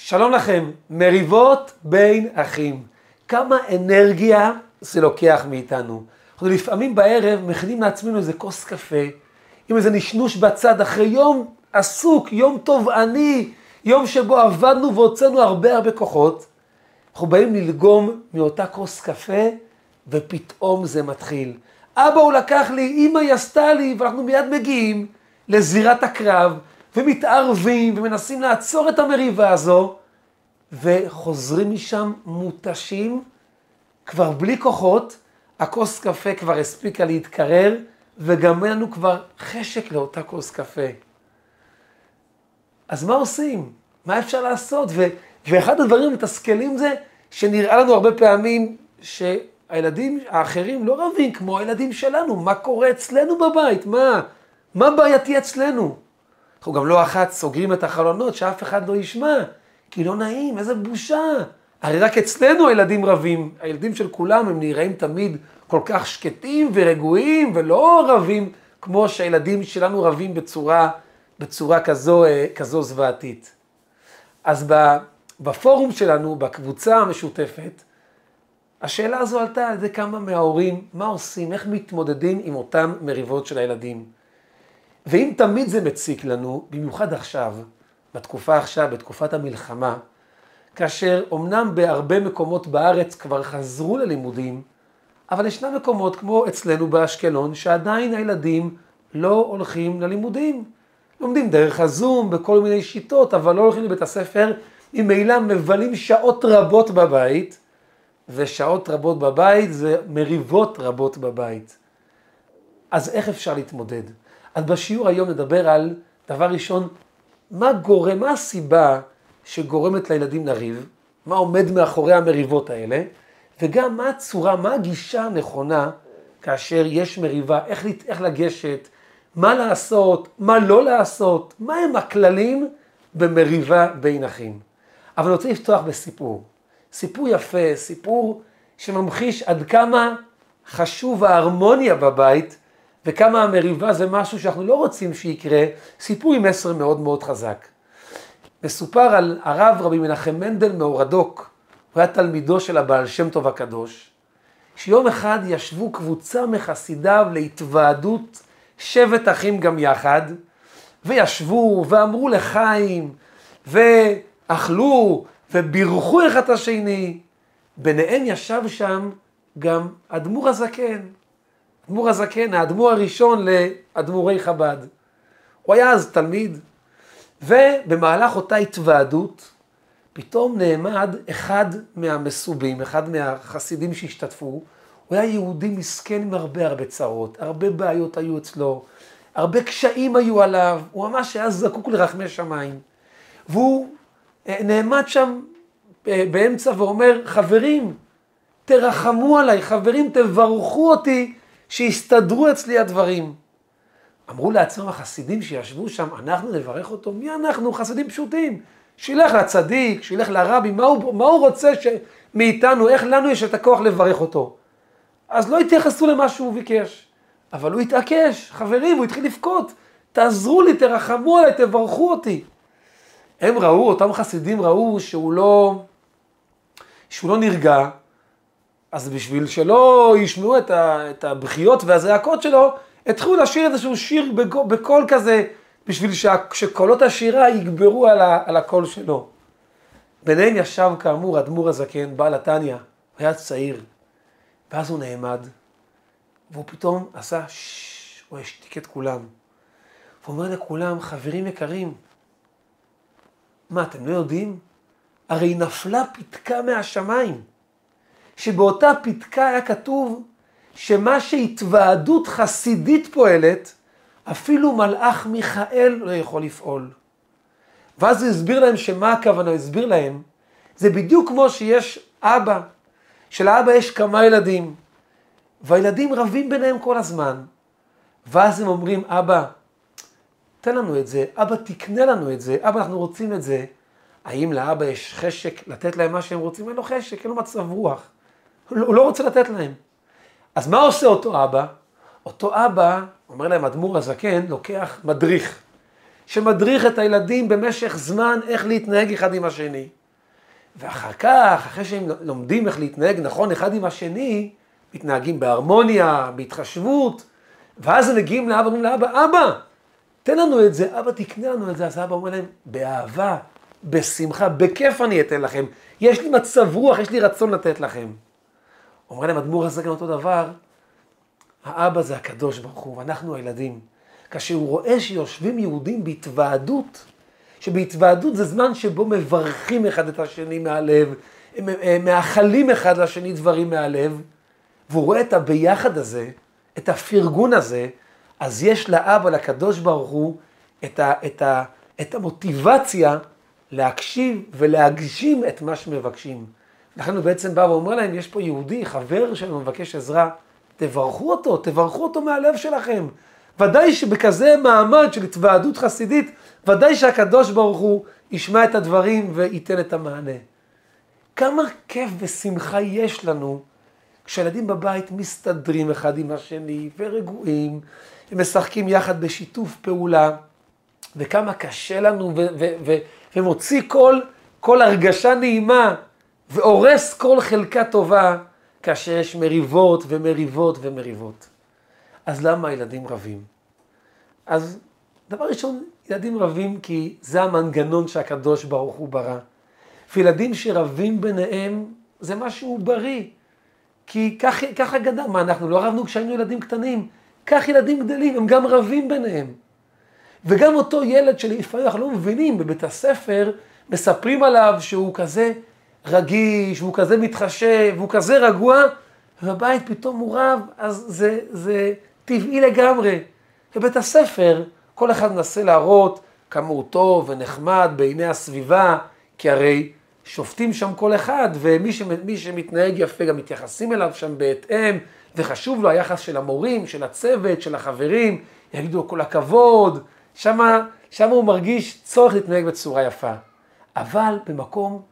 שלום לכם, מריבות בין אחים. כמה אנרגיה זה לוקח מאיתנו. אנחנו לפעמים בערב מכינים לעצמנו איזה כוס קפה, עם איזה נשנוש בצד, אחרי יום עסוק, יום תובעני, יום שבו עבדנו והוצאנו הרבה הרבה כוחות. אנחנו באים ללגום מאותה כוס קפה, ופתאום זה מתחיל. אבא הוא לקח לי, אמא היא עשתה לי, ואנחנו מיד מגיעים לזירת הקרב, ומתערבים, ומנסים לעצור את המריבה הזו, וחוזרים משם מותשים, כבר בלי כוחות, הכוס קפה כבר הספיקה להתקרר, וגם אין לנו כבר חשק לאותה כוס קפה. אז מה עושים? מה אפשר לעשות? ו- ואחד הדברים המתסכלים זה שנראה לנו הרבה פעמים שהילדים האחרים לא רבים כמו הילדים שלנו, מה קורה אצלנו בבית? מה? מה בעייתי אצלנו? אנחנו גם לא אחת סוגרים את החלונות שאף אחד לא ישמע, כי לא נעים, איזה בושה. הרי רק אצלנו הילדים רבים, הילדים של כולם הם נראים תמיד כל כך שקטים ורגועים ולא רבים כמו שהילדים שלנו רבים בצורה, בצורה כזו, אה, כזו זוועתית. אז בפורום שלנו, בקבוצה המשותפת, השאלה הזו עלתה על ידי כמה מההורים, מה עושים, איך מתמודדים עם אותן מריבות של הילדים. ואם תמיד זה מציק לנו, במיוחד עכשיו, בתקופה עכשיו, בתקופת המלחמה, כאשר אמנם בהרבה מקומות בארץ כבר חזרו ללימודים, אבל ישנם מקומות כמו אצלנו באשקלון, שעדיין הילדים לא הולכים ללימודים. לומדים דרך הזום, בכל מיני שיטות, אבל לא הולכים לבית הספר, ממילא מבלים שעות רבות בבית, ושעות רבות בבית זה מריבות רבות בבית. אז איך אפשר להתמודד? אז בשיעור היום נדבר על, דבר ראשון, מה גורם, מה הסיבה שגורמת לילדים לריב, מה עומד מאחורי המריבות האלה, וגם מה הצורה, מה הגישה הנכונה כאשר יש מריבה, איך, איך לגשת, מה לעשות, מה לא לעשות, מה הם הכללים במריבה בין אחים. אבל אני רוצה לפתוח בסיפור. סיפור יפה, סיפור שממחיש עד כמה חשוב ההרמוניה בבית וכמה המריבה זה משהו שאנחנו לא רוצים שיקרה, סיפור עם מסר מאוד מאוד חזק. מסופר על הרב רבי מנחם מנדל מאורדוק, הוא היה תלמידו של הבעל שם טוב הקדוש, שיום אחד ישבו קבוצה מחסידיו להתוועדות שבט אחים גם יחד, וישבו ואמרו לחיים, ואכלו, ובירכו אחד את השני. ביניהם ישב שם גם אדמו"ר הזקן. אדמו"ר הזקן, האדמו"ר הראשון לאדמו"רי חב"ד. הוא היה אז תלמיד, ובמהלך אותה התוועדות, פתאום נעמד אחד מהמסובים, אחד מהחסידים שהשתתפו, הוא היה יהודי מסכן עם הרבה הרבה צרות, הרבה בעיות היו אצלו, הרבה קשיים היו עליו, הוא ממש היה זקוק לרחמי שמיים. והוא אה, נעמד שם אה, באמצע ואומר, חברים, תרחמו עליי, חברים, תברכו אותי, שיסתדרו אצלי הדברים. אמרו לעצמם החסידים שישבו שם, אנחנו נברך אותו? מי אנחנו? חסידים פשוטים. שילך לצדיק, שילך לרבי, מה הוא, מה הוא רוצה ש... מאיתנו, איך לנו יש את הכוח לברך אותו? אז לא התייחסו למה שהוא ביקש. אבל הוא התעקש, חברים, הוא התחיל לבכות, תעזרו לי, תרחמו עליי, תברכו אותי. הם ראו, אותם חסידים ראו שהוא לא, שהוא לא נרגע, אז בשביל שלא ישמעו את, ה, את הבכיות והזעקות שלו, התחילו לשיר איזשהו שיר בקול כזה, בשביל שקולות השירה יגברו על, ה, על הקול שלו. ביניהם ישב כאמור אדמו"ר הזקן, בעל התניא, היה צעיר, ואז הוא נעמד, והוא פתאום עשה ששש, הוא השתיק את כולם. הוא אומר לכולם, חברים יקרים, מה, אתם לא יודעים? הרי נפלה פתקה מהשמיים. שבאותה פתקה היה כתוב שמה שהתוועדות חסידית פועלת, אפילו מלאך מיכאל לא יכול לפעול. ואז הוא הסביר להם שמה הכוונה, הוא הסביר להם, זה בדיוק כמו שיש אבא, שלאבא יש כמה ילדים, והילדים רבים ביניהם כל הזמן. ואז הם אומרים, אבא, תן לנו את זה, אבא תקנה לנו את זה, אבא אנחנו רוצים את זה. האם לאבא יש חשק לתת להם מה שהם רוצים? אין לו חשק, אין לו מצב רוח. הוא לא רוצה לתת להם. אז מה עושה אותו אבא? אותו אבא, אומר להם אדמו"ר הזקן, לוקח מדריך, שמדריך את הילדים במשך זמן איך להתנהג אחד עם השני. ואחר כך, אחרי שהם לומדים איך להתנהג נכון אחד עם השני, מתנהגים בהרמוניה, בהתחשבות, ואז הם מגיעים לאבא, אומרים לאבא, אבא, תן לנו את זה, אבא תקנה לנו את זה, אז אבא אומר להם, באהבה, בשמחה, בכיף אני אתן לכם, יש לי מצב רוח, יש לי רצון לתת לכם. אומר להם, אדמו"ר גם אותו דבר, האבא זה הקדוש ברוך הוא, ואנחנו הילדים. כאשר הוא רואה שיושבים יהודים בהתוועדות, שבהתוועדות זה זמן שבו מברכים אחד את השני מהלב, מאחלים אחד לשני דברים מהלב, והוא רואה את הביחד הזה, את הפרגון הזה, אז יש לאבא, לקדוש ברוך הוא, את, ה, את, ה, את המוטיבציה להקשיב ולהגשים את מה שמבקשים. לכן הוא בעצם בא ואומר להם, יש פה יהודי, חבר שלנו מבקש עזרה, תברכו אותו, תברכו אותו מהלב שלכם. ודאי שבכזה מעמד של התוועדות חסידית, ודאי שהקדוש ברוך הוא ישמע את הדברים וייתן את המענה. כמה כיף ושמחה יש לנו כשילדים בבית מסתדרים אחד עם השני ורגועים, ומשחקים יחד בשיתוף פעולה, וכמה קשה לנו ומוציא כל, כל הרגשה נעימה והורס כל חלקה טובה כאשר יש מריבות ומריבות ומריבות. אז למה הילדים רבים? אז דבר ראשון, ילדים רבים כי זה המנגנון שהקדוש ברוך הוא ברא. וילדים שרבים ביניהם זה משהו בריא. כי ככה גדל, מה אנחנו לא רבנו כשהיינו ילדים קטנים? כך ילדים גדלים, הם גם רבים ביניהם. וגם אותו ילד שלפעמים אנחנו לא מבינים, בבית הספר מספרים עליו שהוא כזה רגיש, והוא כזה מתחשב, והוא כזה רגוע, ובבית פתאום הוא רב, אז זה, זה טבעי לגמרי. בבית הספר כל אחד מנסה להראות כמה הוא טוב ונחמד בעיני הסביבה, כי הרי שופטים שם כל אחד, ומי שמי שמתנהג יפה גם מתייחסים אליו שם בהתאם, וחשוב לו היחס של המורים, של הצוות, של החברים, יגידו לו כל הכבוד, שמה הוא מרגיש צורך להתנהג בצורה יפה. אבל במקום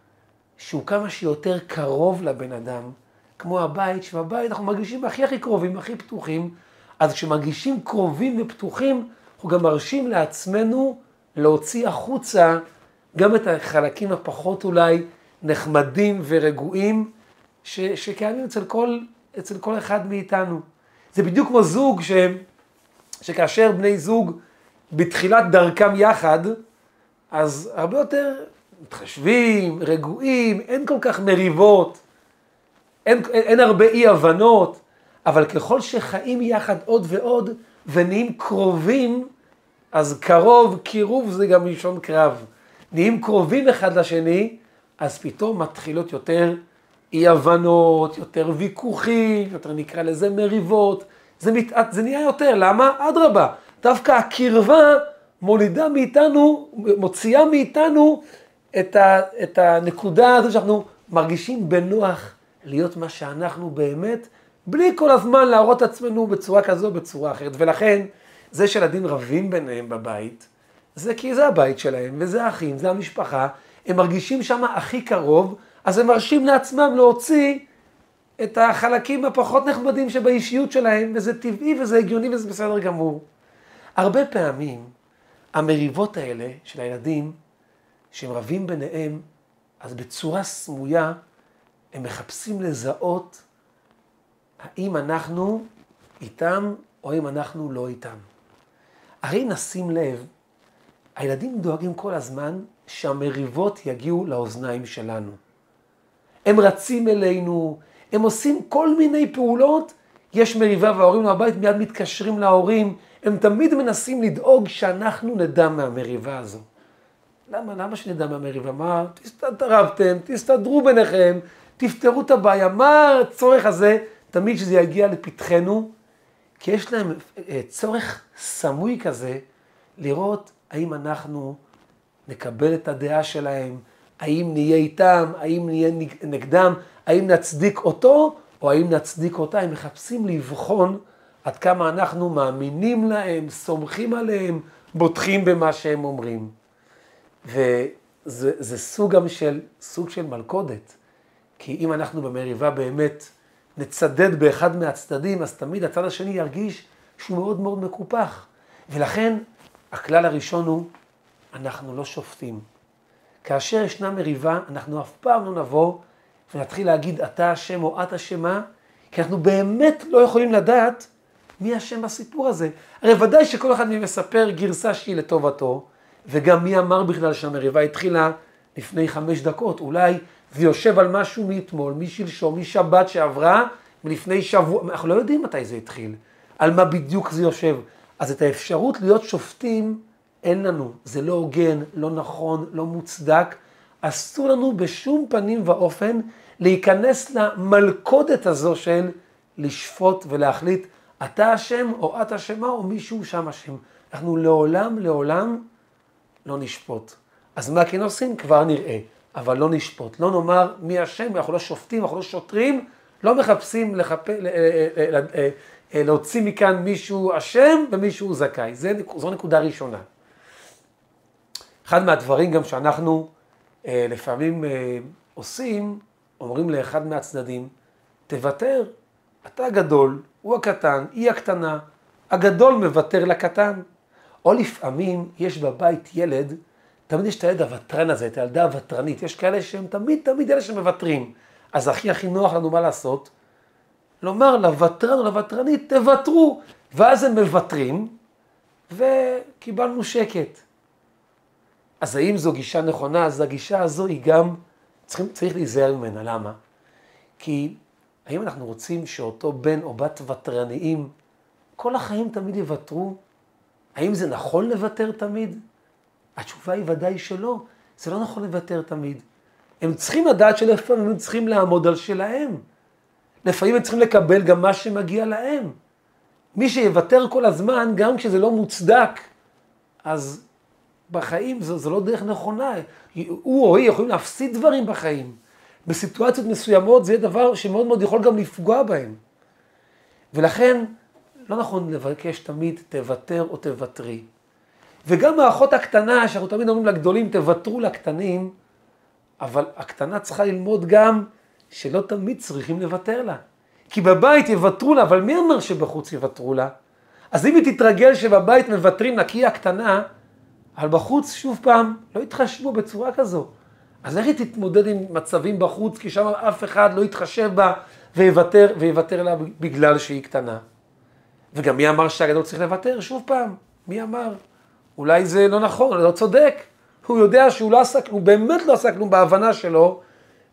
שהוא כמה שיותר קרוב לבן אדם, כמו הבית, שבבית אנחנו מרגישים הכי הכי קרובים, הכי פתוחים, אז כשמרגישים קרובים ופתוחים, אנחנו גם מרשים לעצמנו להוציא החוצה גם את החלקים הפחות אולי נחמדים ורגועים ש, שקיימים אצל כל, אצל כל אחד מאיתנו. זה בדיוק כמו זוג ש, שכאשר בני זוג בתחילת דרכם יחד, אז הרבה יותר מתחשבים, רגועים, אין כל כך מריבות, אין, אין, אין הרבה אי הבנות, אבל ככל שחיים יחד עוד ועוד ונהיים קרובים, אז קרוב, קירוב זה גם מלשון קרב. נהיים קרובים אחד לשני, אז פתאום מתחילות יותר אי הבנות, יותר ויכוחים, יותר נקרא לזה מריבות, זה, מת... זה נהיה יותר, למה? אדרבה, דווקא הקרבה מולידה מאיתנו, מוציאה מאיתנו את, ה... את הנקודה הזו שאנחנו מרגישים בנוח להיות מה שאנחנו באמת, בלי כל הזמן להראות עצמנו בצורה כזו או בצורה אחרת. ולכן, זה שילדים רבים ביניהם בבית, זה כי זה הבית שלהם, וזה האחים, זה המשפחה, הם מרגישים שם הכי קרוב, אז הם מרשים לעצמם להוציא את החלקים הפחות נחמדים שבאישיות שלהם, וזה טבעי וזה הגיוני וזה בסדר גמור. הרבה פעמים המריבות האלה של הילדים, שהם רבים ביניהם, אז בצורה סמויה הם מחפשים לזהות האם אנחנו איתם או אם אנחנו לא איתם. הרי נשים לב, הילדים דואגים כל הזמן שהמריבות יגיעו לאוזניים שלנו. הם רצים אלינו, הם עושים כל מיני פעולות, יש מריבה וההורים בבית מיד מתקשרים להורים, הם תמיד מנסים לדאוג שאנחנו נדע מהמריבה הזו. למה? למה שנדע מהמריבה? מה? תרבתם, תסתדרו ביניכם, תפתרו את הבעיה, מה הצורך הזה? תמיד שזה יגיע לפתחנו, כי יש להם אה, צורך סמוי כזה לראות האם אנחנו נקבל את הדעה שלהם, האם נהיה איתם, האם נהיה נגדם, האם נצדיק אותו או האם נצדיק אותה. הם מחפשים לבחון עד כמה אנחנו מאמינים להם, סומכים עליהם, בוטחים במה שהם אומרים. וזה סוג גם של, סוג של מלכודת. כי אם אנחנו במריבה באמת נצדד באחד מהצדדים, אז תמיד הצד השני ירגיש שהוא מאוד מאוד מקופח. ולכן הכלל הראשון הוא אנחנו לא שופטים. כאשר ישנה מריבה, אנחנו אף פעם לא נבוא ונתחיל להגיד אתה אשם או את אשמה, כי אנחנו באמת לא יכולים לדעת מי אשם בסיפור הזה. הרי ודאי שכל אחד מהם מספר גרסה שהיא לטובתו, וגם מי אמר בכלל שהמריבה התחילה לפני חמש דקות, אולי זה יושב על משהו מאתמול, משלשום, משבת שעברה, מלפני שבוע, אנחנו לא יודעים מתי זה התחיל, על מה בדיוק זה יושב. אז את האפשרות להיות שופטים אין לנו, זה לא הוגן, לא נכון, לא מוצדק. אסור לנו בשום פנים ואופן להיכנס למלכודת הזו של לשפוט ולהחליט אתה אשם או את אשמה או מישהו שם אשם. אנחנו לעולם לעולם לא נשפוט. אז מה כן עושים? כבר נראה, אבל לא נשפוט. לא נאמר מי אשם, אנחנו לא שופטים, אנחנו לא שוטרים, לא מחפשים לחפ... להוציא מכאן מישהו אשם ומישהו זכאי. זו נקודה ראשונה. אחד מהדברים גם שאנחנו אה, לפעמים אה, עושים, אומרים לאחד מהצדדים, תוותר, אתה הגדול, הוא הקטן, היא הקטנה, הגדול מוותר לקטן. או לפעמים יש בבית ילד, תמיד יש את הילד הוותרן הזה, את הילדה הוותרנית, יש כאלה שהם תמיד תמיד אלה שמוותרים. אז הכי הכי נוח לנו מה לעשות? לומר לוותרן או לוותרנית, תוותרו, ואז הם מוותרים, וקיבלנו שקט. אז האם זו גישה נכונה? אז הגישה הזו היא גם, צריכים, צריך להיזהר ממנה. למה? כי האם אנחנו רוצים שאותו בן או בת ותרניים כל החיים תמיד יוותרו? האם זה נכון לוותר תמיד? התשובה היא ודאי שלא. זה לא נכון לוותר תמיד. הם צריכים לדעת שלפעמים הם צריכים לעמוד על שלהם. לפעמים הם צריכים לקבל גם מה שמגיע להם. מי שיוותר כל הזמן, גם כשזה לא מוצדק, אז בחיים זו, זו לא דרך נכונה. הוא או היא יכולים להפסיד דברים בחיים. בסיטואציות מסוימות זה יהיה דבר שמאוד מאוד יכול גם לפגוע בהם. ולכן, לא נכון לבקש תמיד תוותר או תוותרי. וגם האחות הקטנה, שאנחנו תמיד אומרים לגדולים, תוותרו לקטנים, אבל הקטנה צריכה ללמוד גם שלא תמיד צריכים לוותר לה. כי בבית יוותרו לה, אבל מי אומר שבחוץ יוותרו לה? אז אם היא תתרגל שבבית מוותרים לה כי היא הקטנה, אבל בחוץ, שוב פעם, לא יתחשבו בצורה כזו. אז איך היא תתמודד עם מצבים בחוץ, כי שם אף אחד לא יתחשב בה ויוותר, ויוותר לה בגלל שהיא קטנה. וגם מי אמר שהגדול צריך לוותר? שוב פעם, מי אמר? אולי זה לא נכון, לא צודק. הוא יודע שהוא לא עסק, הוא באמת לא עסק כלום בהבנה שלו,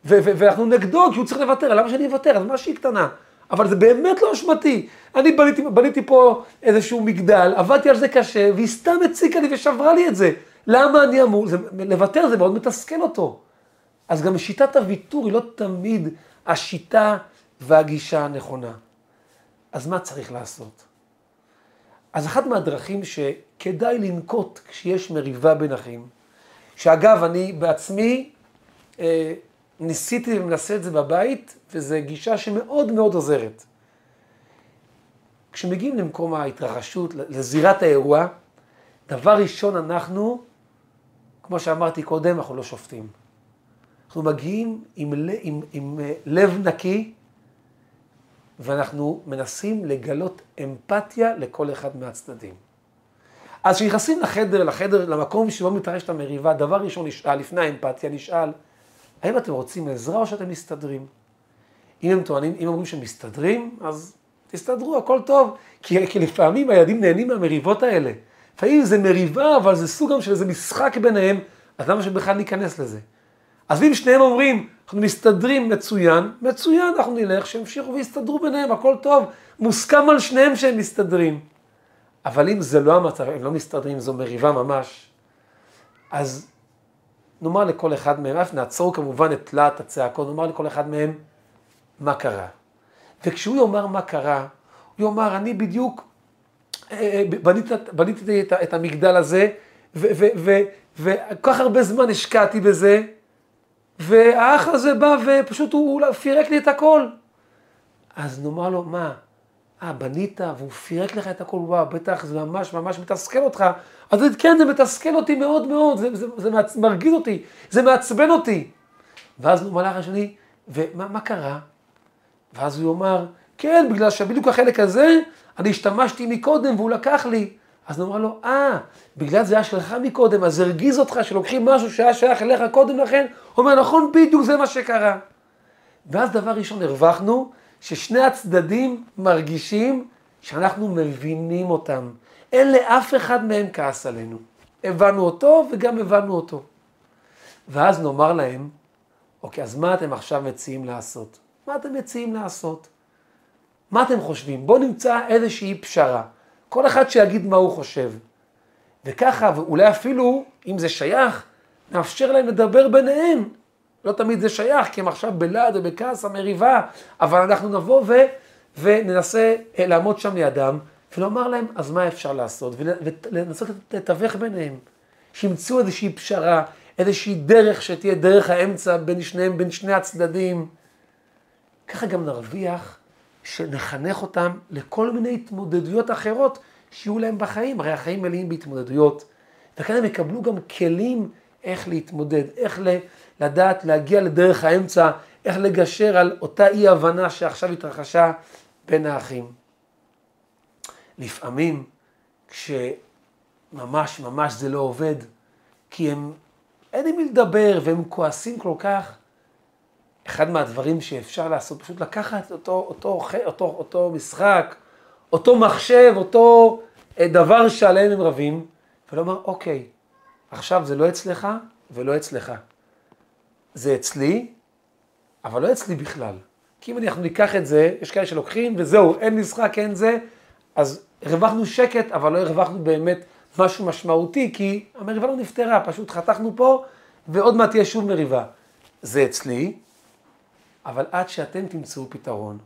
ואנחנו נגדו כי הוא צריך לוותר, למה שאני אוותר? אז מה שהיא קטנה? אבל זה באמת לא אשמתי. אני בניתי, בניתי פה איזשהו מגדל, עבדתי על זה קשה, והיא סתם הציקה לי ושברה לי את זה. למה אני אמור? זה, לוותר זה מאוד מתסכל אותו. אז גם שיטת הוויתור היא לא תמיד השיטה והגישה הנכונה. אז מה צריך לעשות? אז אחת מהדרכים שכדאי לנקוט כשיש מריבה בין אחים, שאגב, אני בעצמי אה, ניסיתי ומנסה את זה בבית, וזו גישה שמאוד מאוד עוזרת. כשמגיעים למקום ההתרחשות, לזירת האירוע, דבר ראשון אנחנו, כמו שאמרתי קודם, אנחנו לא שופטים. אנחנו מגיעים עם, עם, עם, עם אה, לב נקי, ואנחנו מנסים לגלות אמפתיה לכל אחד מהצדדים. אז כשנכנסים לחדר, לחדר, למקום שבו מתרשת המריבה, דבר ראשון נשאל, לפני האמפתיה נשאל, האם אתם רוצים עזרה או שאתם מסתדרים? אם הם טוענים, אם אומרים שהם מסתדרים, אז תסתדרו, הכל טוב. כי, כי לפעמים הילדים נהנים מהמריבות האלה. לפעמים זה מריבה, אבל זה סוג גם של איזה משחק ביניהם, אז למה שבכלל ניכנס לזה? אז אם שניהם אומרים, אנחנו מסתדרים מצוין, מצוין, אנחנו נלך, שימשיכו ויסתדרו ביניהם, הכל טוב. מוסכם על שניהם שהם מסתדרים. אבל אם זה לא המצב, הם לא מסתדרים, זו מריבה ממש, אז נאמר לכל אחד מהם, אף נעצור כמובן את להט הצעקות, נאמר לכל אחד מהם מה קרה. וכשהוא יאמר מה קרה, הוא יאמר, אני בדיוק אה, אה, בניתי, בניתי את, את המגדל הזה, וכל כך הרבה זמן השקעתי בזה, והאח הזה בא ופשוט הוא, הוא פירק לי את הכל. אז נאמר לו, מה, אה, בנית והוא פירק לך את הכל, וואו, בטח זה ממש ממש מתסכל אותך. אז כן, זה מתסכל אותי מאוד מאוד, זה, זה, זה מרגיז אותי, זה מעצבן אותי. ואז הוא מלאך השני, ומה קרה? ואז הוא יאמר, כן, בגלל שבדיוק החלק הזה, אני השתמשתי מקודם והוא לקח לי. אז נאמר לו, אה, בגלל זה היה שלך מקודם, אז הרגיז אותך שלוקחים משהו שהיה שייך אליך קודם לכן? הוא אומר, נכון, בדיוק זה מה שקרה. ואז דבר ראשון הרווחנו, ששני הצדדים מרגישים שאנחנו מבינים אותם. אין לאף אחד מהם כעס עלינו. הבנו אותו וגם הבנו אותו. ואז נאמר להם, אוקיי, אז מה אתם עכשיו מציעים לעשות? מה אתם מציעים לעשות? מה אתם חושבים? בואו נמצא איזושהי פשרה. כל אחד שיגיד מה הוא חושב. וככה, ואולי אפילו, אם זה שייך, נאפשר להם לדבר ביניהם. לא תמיד זה שייך, כי הם עכשיו בלעד ובכעס המריבה, אבל אנחנו נבוא ו, וננסה אה, לעמוד שם לידם, ולומר להם, אז מה אפשר לעשות? ולנסות לתווך ביניהם. שימצאו איזושהי פשרה, איזושהי דרך שתהיה דרך האמצע בין שניהם, בין שני הצדדים. ככה גם נרוויח שנחנך אותם לכל מיני התמודדויות אחרות שיהיו להם בחיים, הרי החיים מלאים בהתמודדויות. וכאן הם יקבלו גם כלים איך להתמודד, איך לדעת להגיע לדרך האמצע, איך לגשר על אותה אי הבנה שעכשיו התרחשה בין האחים. לפעמים כשממש ממש זה לא עובד, כי הם, אין עם מי לדבר והם כועסים כל כך, אחד מהדברים שאפשר לעשות, פשוט לקחת אותו, אותו, אותו, אותו משחק, אותו מחשב, אותו אה, דבר שעליהם הם רבים, ולומר, אוקיי, עכשיו זה לא אצלך ולא אצלך. זה אצלי, אבל לא אצלי בכלל. כי אם אנחנו ניקח את זה, יש כאלה שלוקחים וזהו, אין משחק, אין זה, אז הרווחנו שקט, אבל לא הרווחנו באמת משהו משמעותי, כי המריבה לא נפתרה, פשוט חתכנו פה, ועוד מעט תהיה שוב מריבה. זה אצלי, אבל עד שאתם תמצאו פתרון,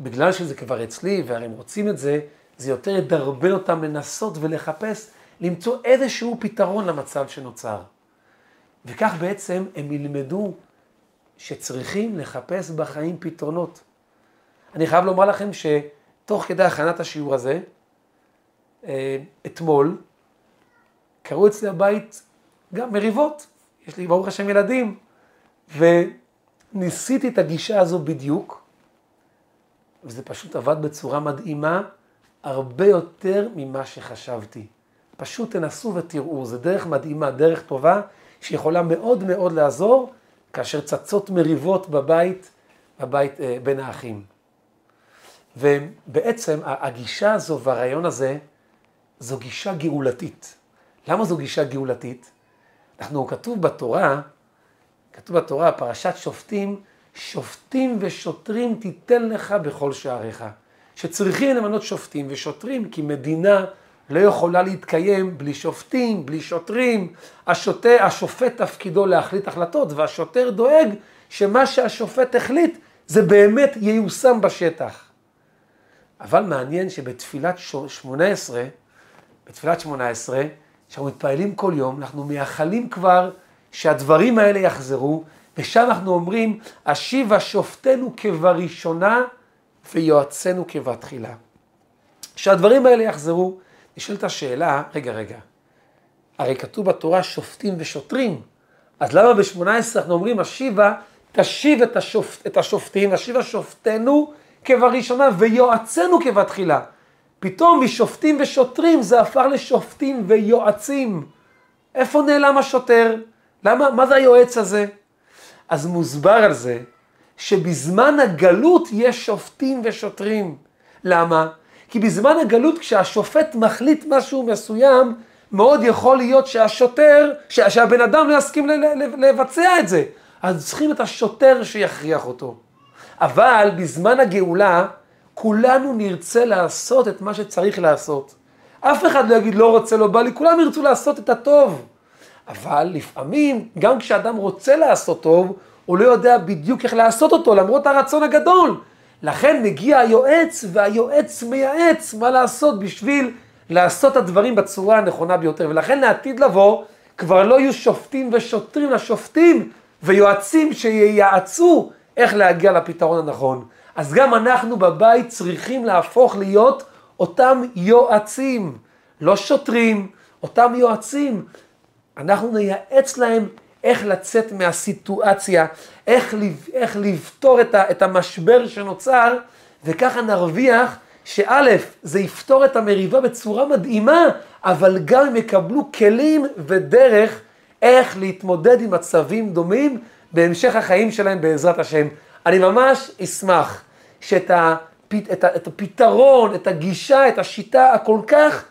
בגלל שזה כבר אצלי, והרי הם רוצים את זה, זה יותר ידרבן אותם לנסות ולחפש, למצוא איזשהו פתרון למצב שנוצר. וכך בעצם הם ילמדו שצריכים לחפש בחיים פתרונות. אני חייב לומר לכם שתוך כדי הכנת השיעור הזה, אה, אתמול, קרו אצלי הבית גם מריבות. יש לי ברוך השם ילדים, וניסיתי את הגישה הזו בדיוק, וזה פשוט עבד בצורה מדהימה, הרבה יותר ממה שחשבתי. פשוט תנסו ותראו, זו דרך מדהימה, דרך טובה, שיכולה מאוד מאוד לעזור כאשר צצות מריבות בבית, בבית אה, בין האחים. ובעצם הגישה הזו והרעיון הזה, זו גישה גאולתית. למה זו גישה גאולתית? אנחנו, כתוב בתורה, כתוב בתורה, פרשת שופטים, שופטים ושוטרים תיתן לך בכל שעריך. שצריכים למנות שופטים ושוטרים, כי מדינה לא יכולה להתקיים בלי שופטים, בלי שוטרים. השוטה, השופט תפקידו להחליט החלטות, והשוטר דואג שמה שהשופט החליט זה באמת ייושם בשטח. אבל מעניין שבתפילת שמונה עשרה, בתפילת שמונה עשרה, שאנחנו מתפעלים כל יום, אנחנו מייחלים כבר שהדברים האלה יחזרו, ושם אנחנו אומרים, השיבה שופטנו כבראשונה ויועצנו כבתחילה. שהדברים האלה יחזרו, נשאלת השאלה, רגע, רגע, הרי כתוב בתורה שופטים ושוטרים, אז למה ב-18 אנחנו אומרים, השיבה תשיב את, השופט, את השופטים, השיבה שופטנו כבראשונה ויועצנו כבתחילה. פתאום משופטים ושוטרים זה הפך לשופטים ויועצים. איפה נעלם השוטר? למה, מה זה היועץ הזה? אז מוסבר על זה שבזמן הגלות יש שופטים ושוטרים. למה? כי בזמן הגלות כשהשופט מחליט משהו מסוים, מאוד יכול להיות שהשוטר, שהבן אדם לא יסכים לבצע את זה. אז צריכים את השוטר שיכריח אותו. אבל בזמן הגאולה, כולנו נרצה לעשות את מה שצריך לעשות. אף אחד לא יגיד לא רוצה, לא בא לי, כולם ירצו לעשות את הטוב. אבל לפעמים, גם כשאדם רוצה לעשות טוב, הוא לא יודע בדיוק איך לעשות אותו, למרות הרצון הגדול. לכן מגיע היועץ, והיועץ מייעץ מה לעשות בשביל לעשות את הדברים בצורה הנכונה ביותר. ולכן לעתיד לבוא, כבר לא יהיו שופטים ושוטרים לשופטים, ויועצים שייעצו איך להגיע לפתרון הנכון. אז גם אנחנו בבית צריכים להפוך להיות אותם יועצים, לא שוטרים, אותם יועצים. אנחנו נייעץ להם איך לצאת מהסיטואציה, איך, איך לפתור את, ה, את המשבר שנוצר, וככה נרוויח שא', זה יפתור את המריבה בצורה מדהימה, אבל גם הם יקבלו כלים ודרך איך להתמודד עם מצבים דומים בהמשך החיים שלהם בעזרת השם. אני ממש אשמח שאת הפ, את, את הפתרון, את הגישה, את השיטה הכל כך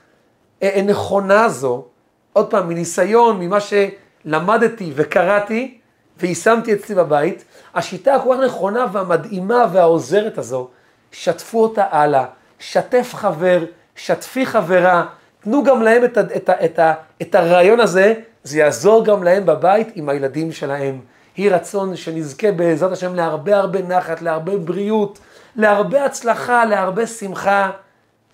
אה, אה, נכונה הזו, עוד פעם, מניסיון, ממה שלמדתי וקראתי ויישמתי אצלי בבית, השיטה הכל כך נכונה והמדהימה והעוזרת הזו, שתפו אותה הלאה, שתף חבר, שתפי חברה, תנו גם להם את, את, את, את, את הרעיון הזה, זה יעזור גם להם בבית עם הילדים שלהם. יהי רצון שנזכה בעזרת השם להרבה הרבה נחת, להרבה בריאות, להרבה הצלחה, להרבה שמחה,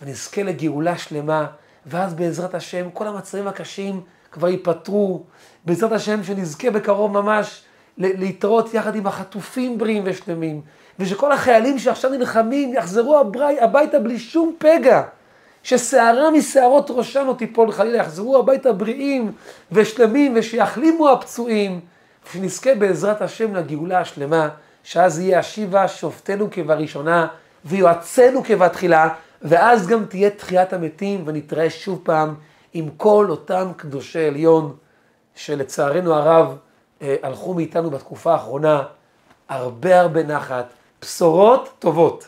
ונזכה לגאולה שלמה, ואז בעזרת השם כל המצבים הקשים כבר ייפתרו, בעזרת השם שנזכה בקרוב ממש להתראות יחד עם החטופים בריאים ושלמים, ושכל החיילים שעכשיו נלחמים יחזרו הביתה בלי שום פגע. ששערה משערות ראשם לא תיפול חלילה, יחזרו הביתה בריאים ושלמים ושיחלימו הפצועים, ושנזכה בעזרת השם לגאולה השלמה, שאז יהיה השיבה שופטנו כבראשונה ויועצנו כבתחילה, ואז גם תהיה תחיית המתים ונתראה שוב פעם עם כל אותם קדושי עליון, שלצערנו הרב אה, הלכו מאיתנו בתקופה האחרונה הרבה הרבה נחת, בשורות טובות.